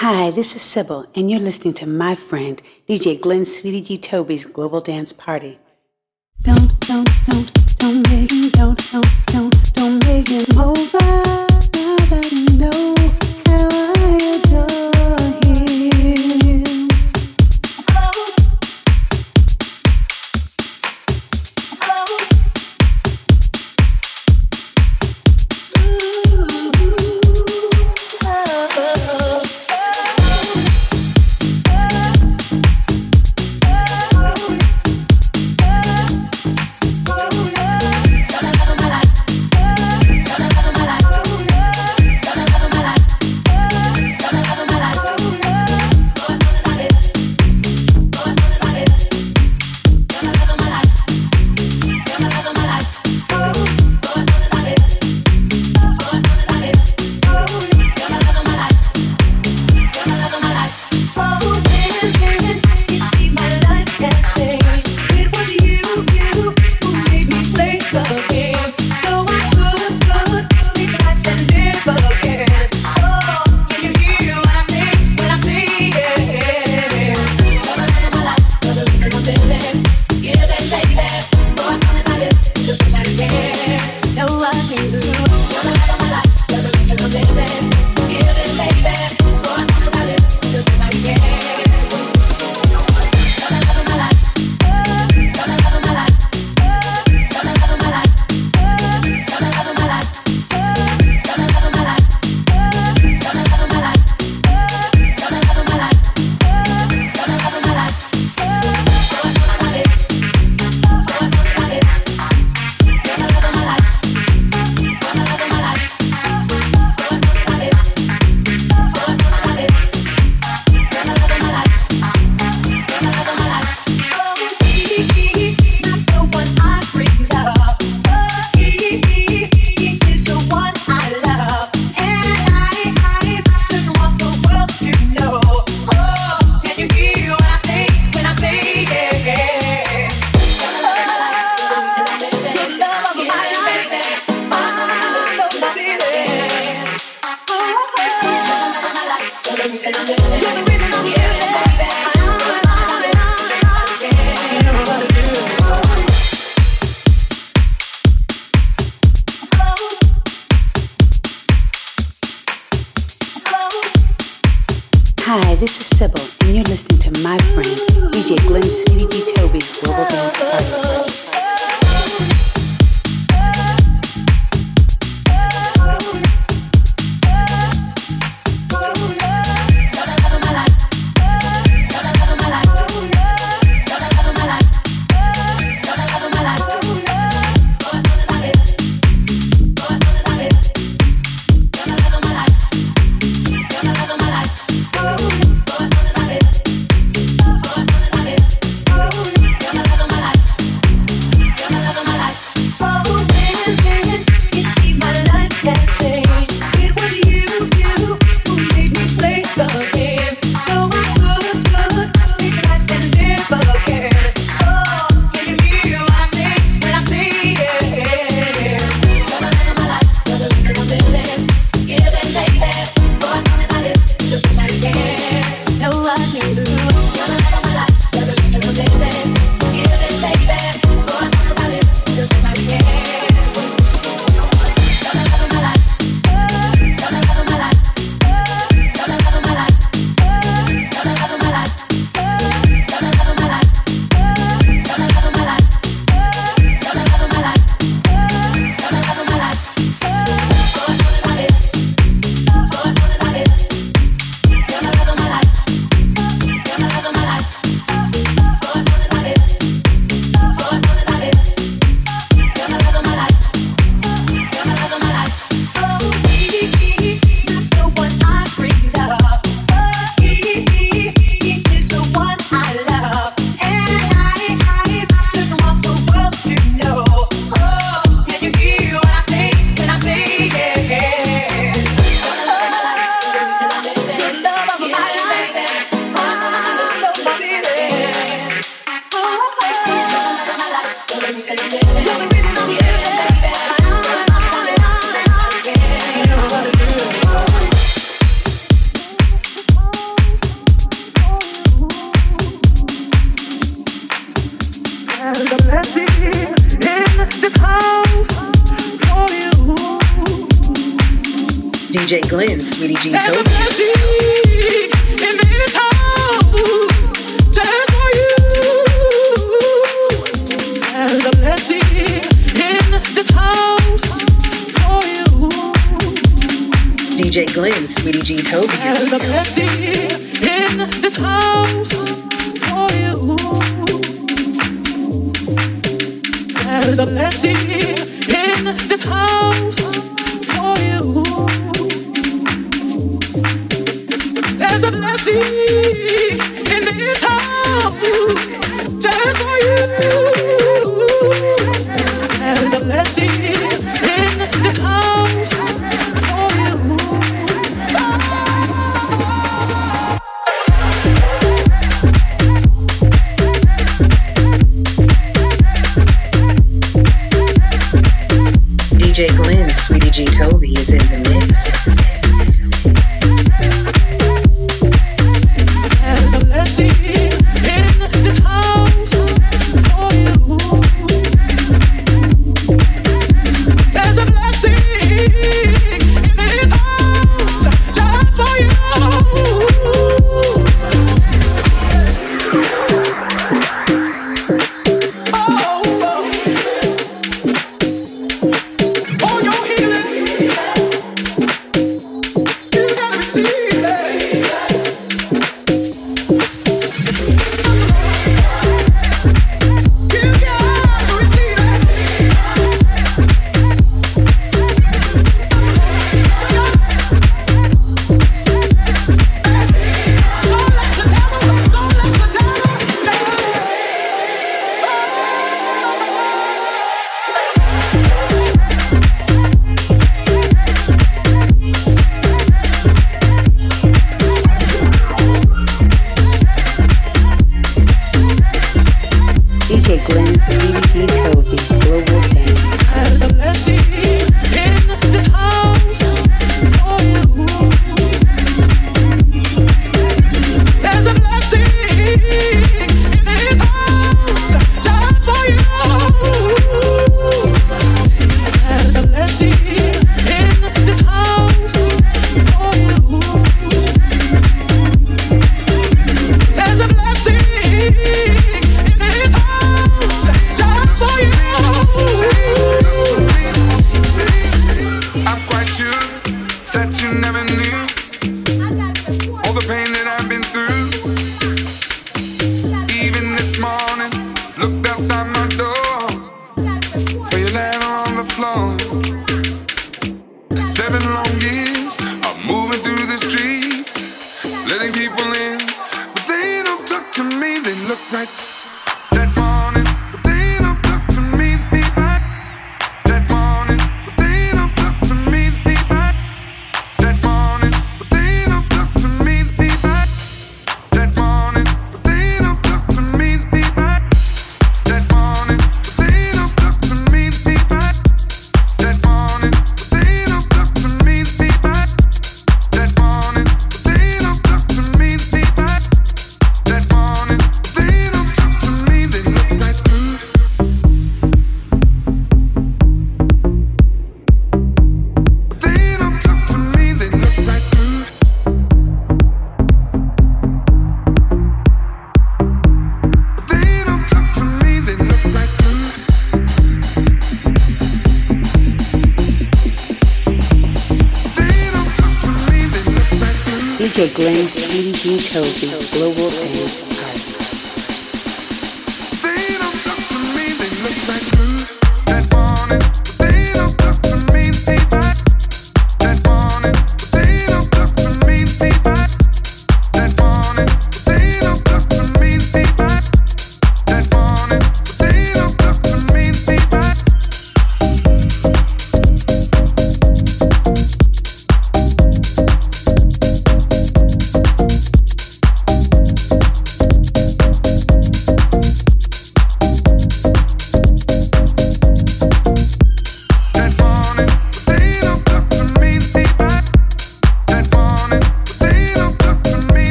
Hi, this is Sybil, and you're listening to my friend, DJ Glenn Sweetie G. Toby's Global Dance Party. Don't, don't, don't, don't make him, don't, don't, don't, don't make him over.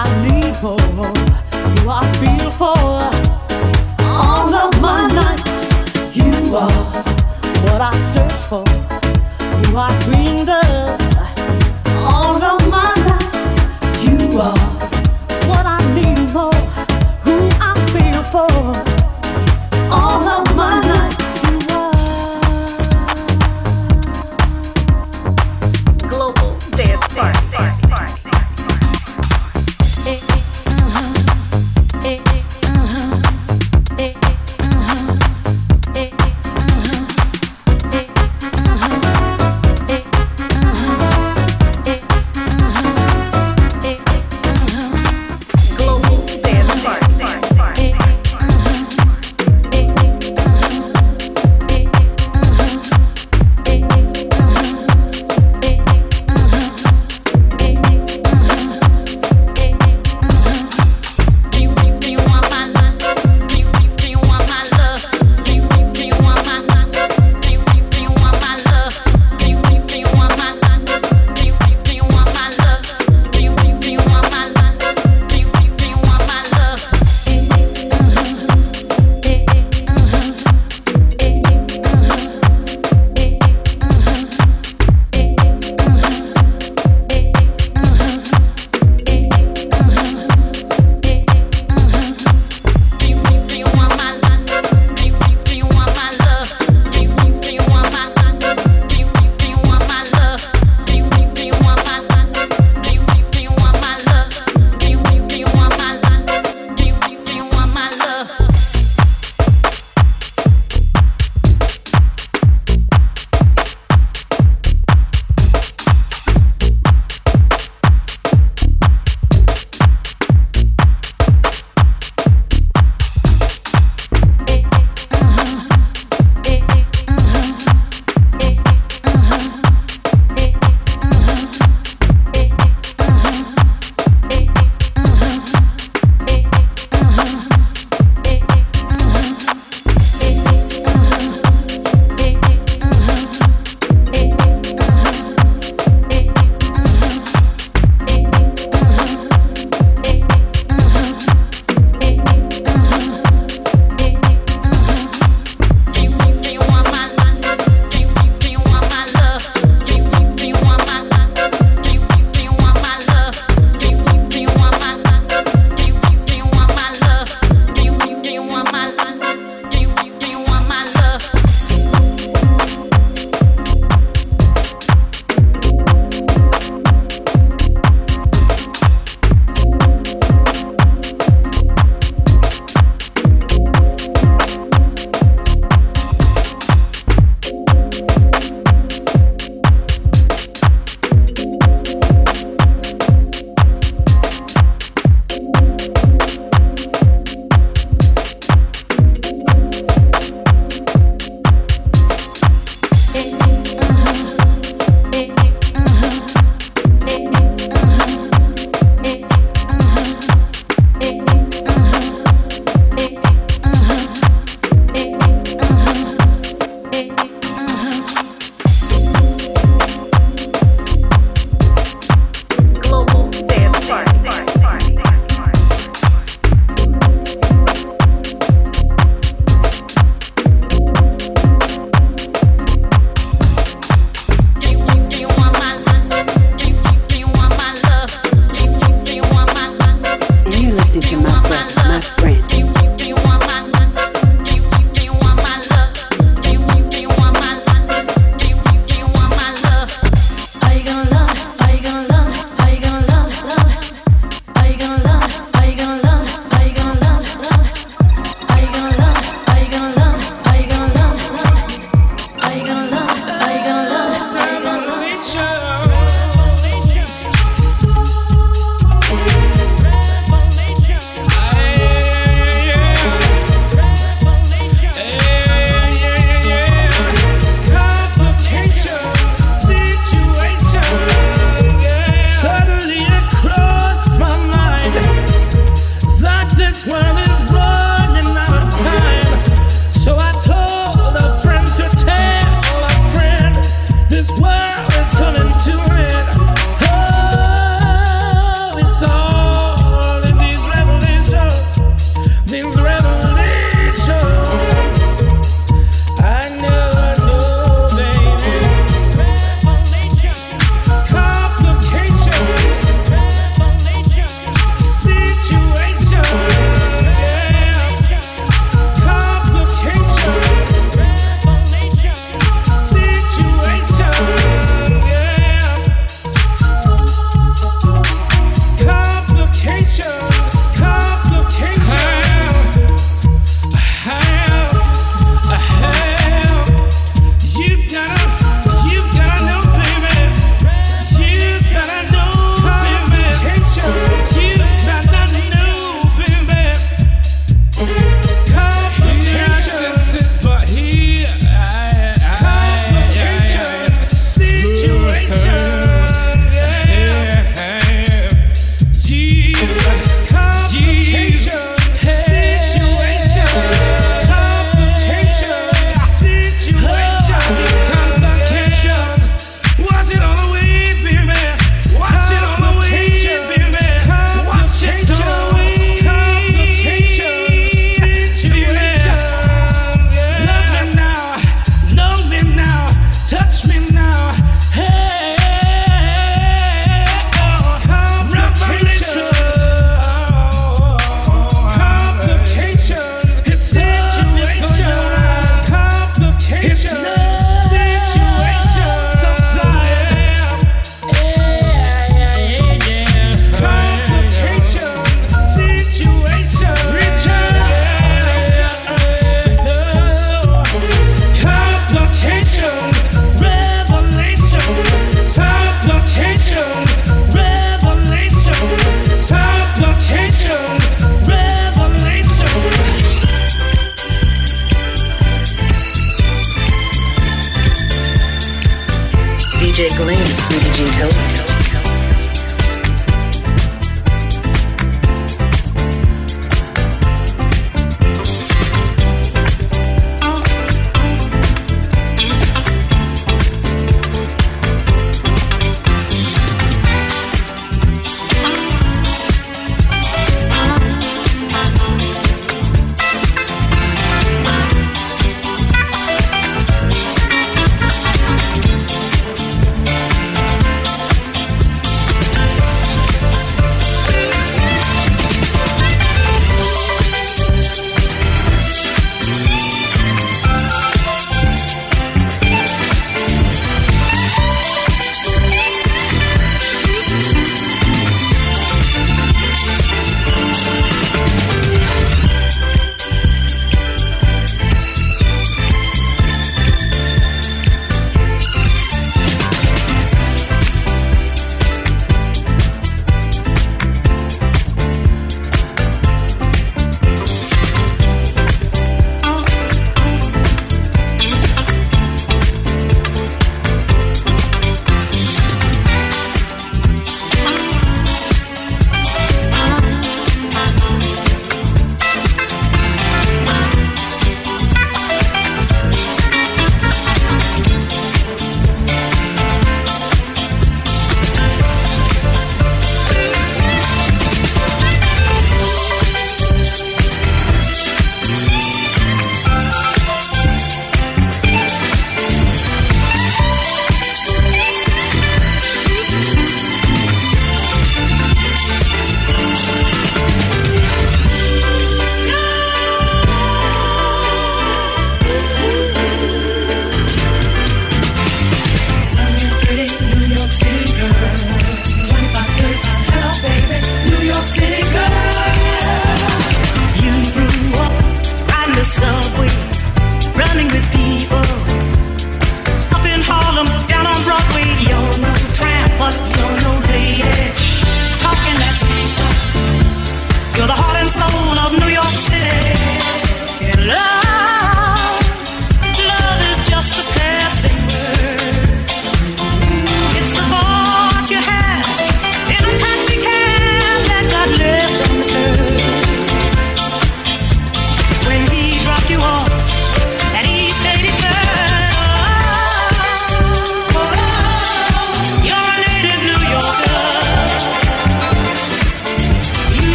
I need for, you I feel for. All of my nights, you are what I search for, I dreamed of. All of my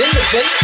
independent.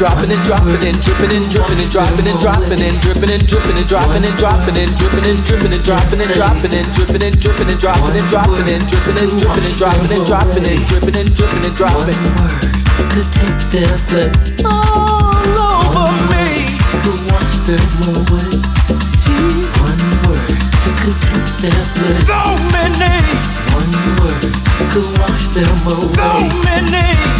dropping and dropping and dripping and dripping and dropping and dropping and dripping and dripping and dropping and dropping and dripping and dripping and dropping and dropping and dripping and dripping and dropping and dropping and dripping and dripping and dropping and dropping and dripping and dripping and dropping. Could take their blood all over me. Could wash them away. One word could take their blood. So many. One word could wash them away. So many.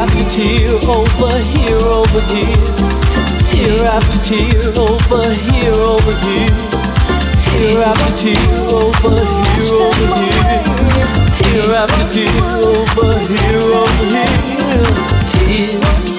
after tear, over here, over here. Tear after tear, over here, over here. Tear after tear, over here, over here. Tear after tear, over here, over here. Tear.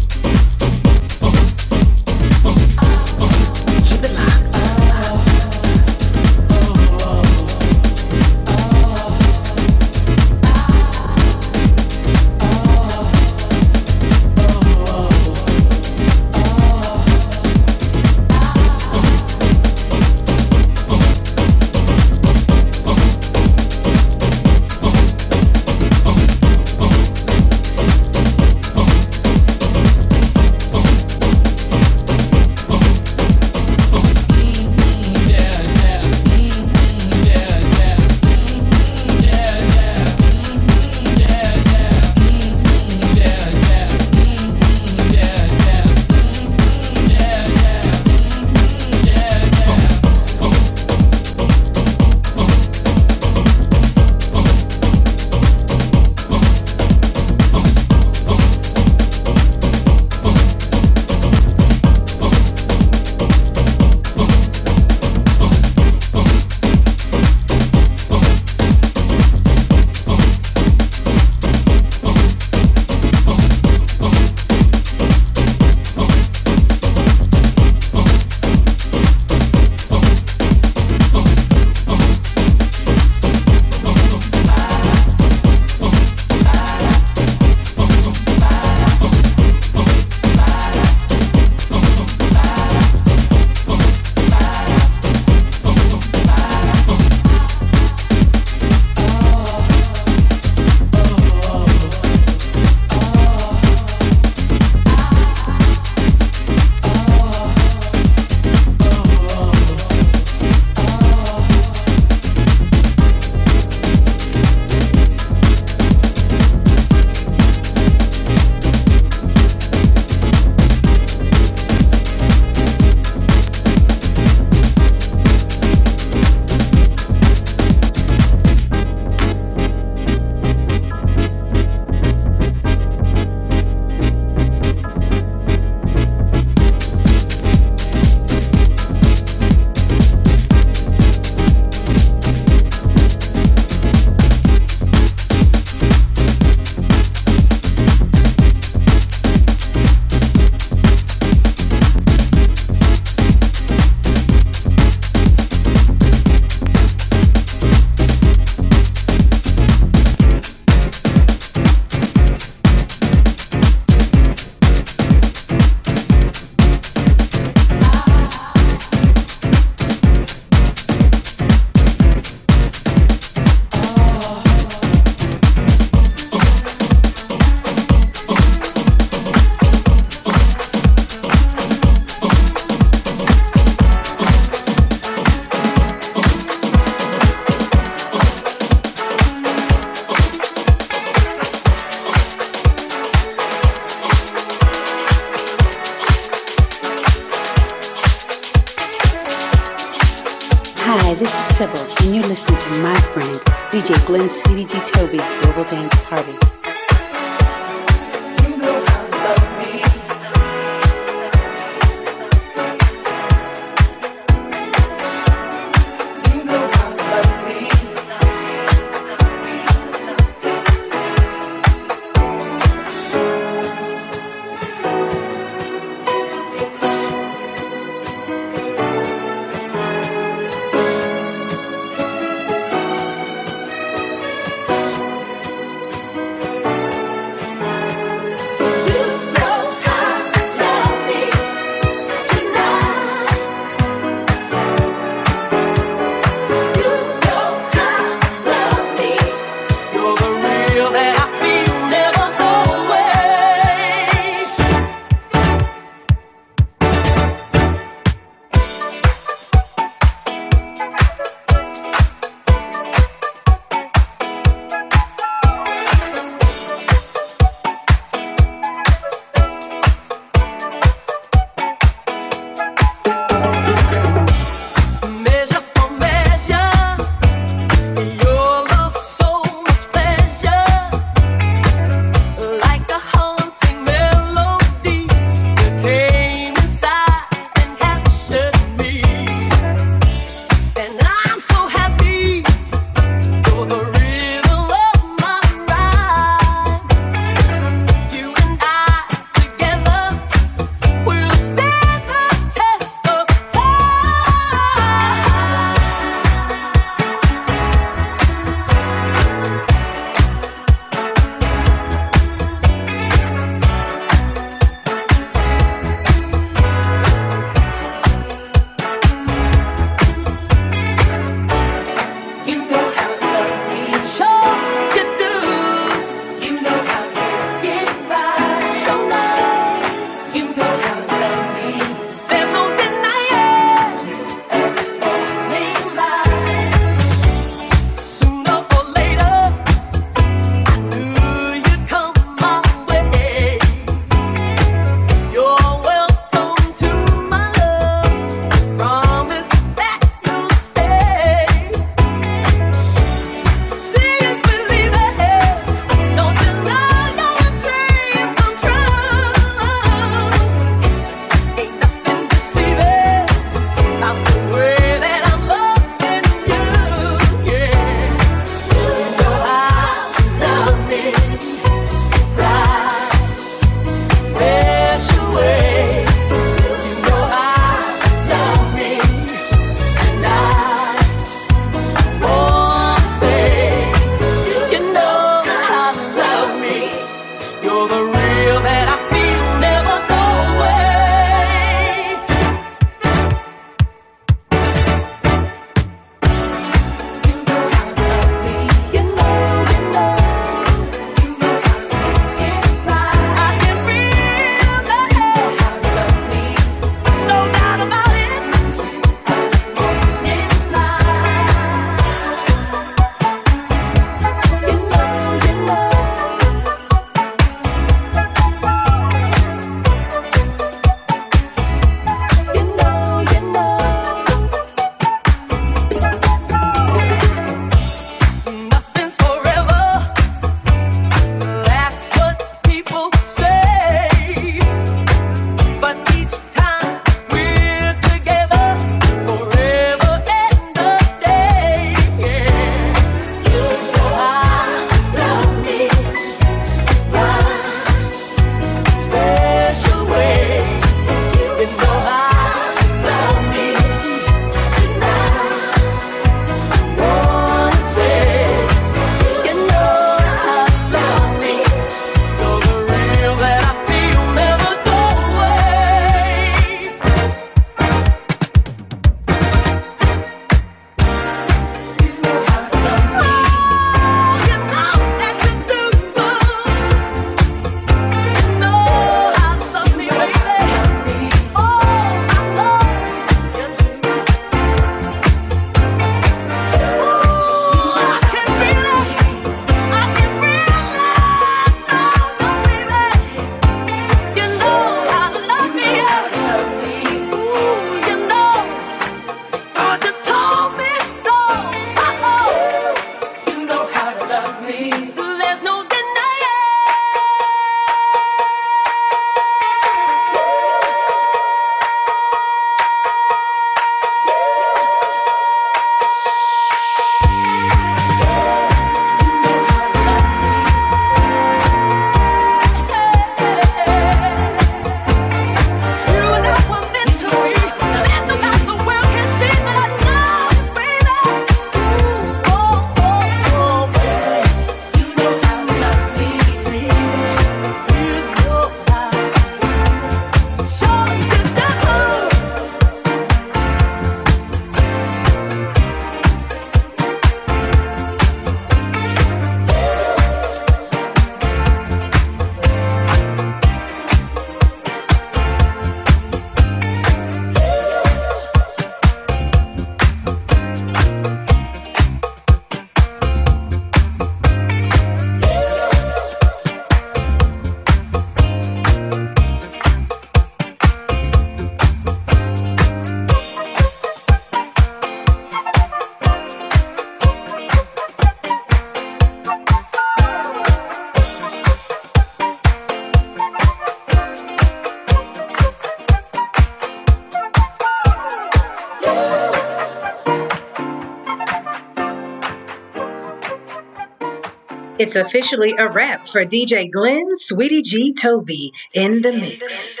It's officially a wrap for DJ Glenn Sweetie G Toby in the mix.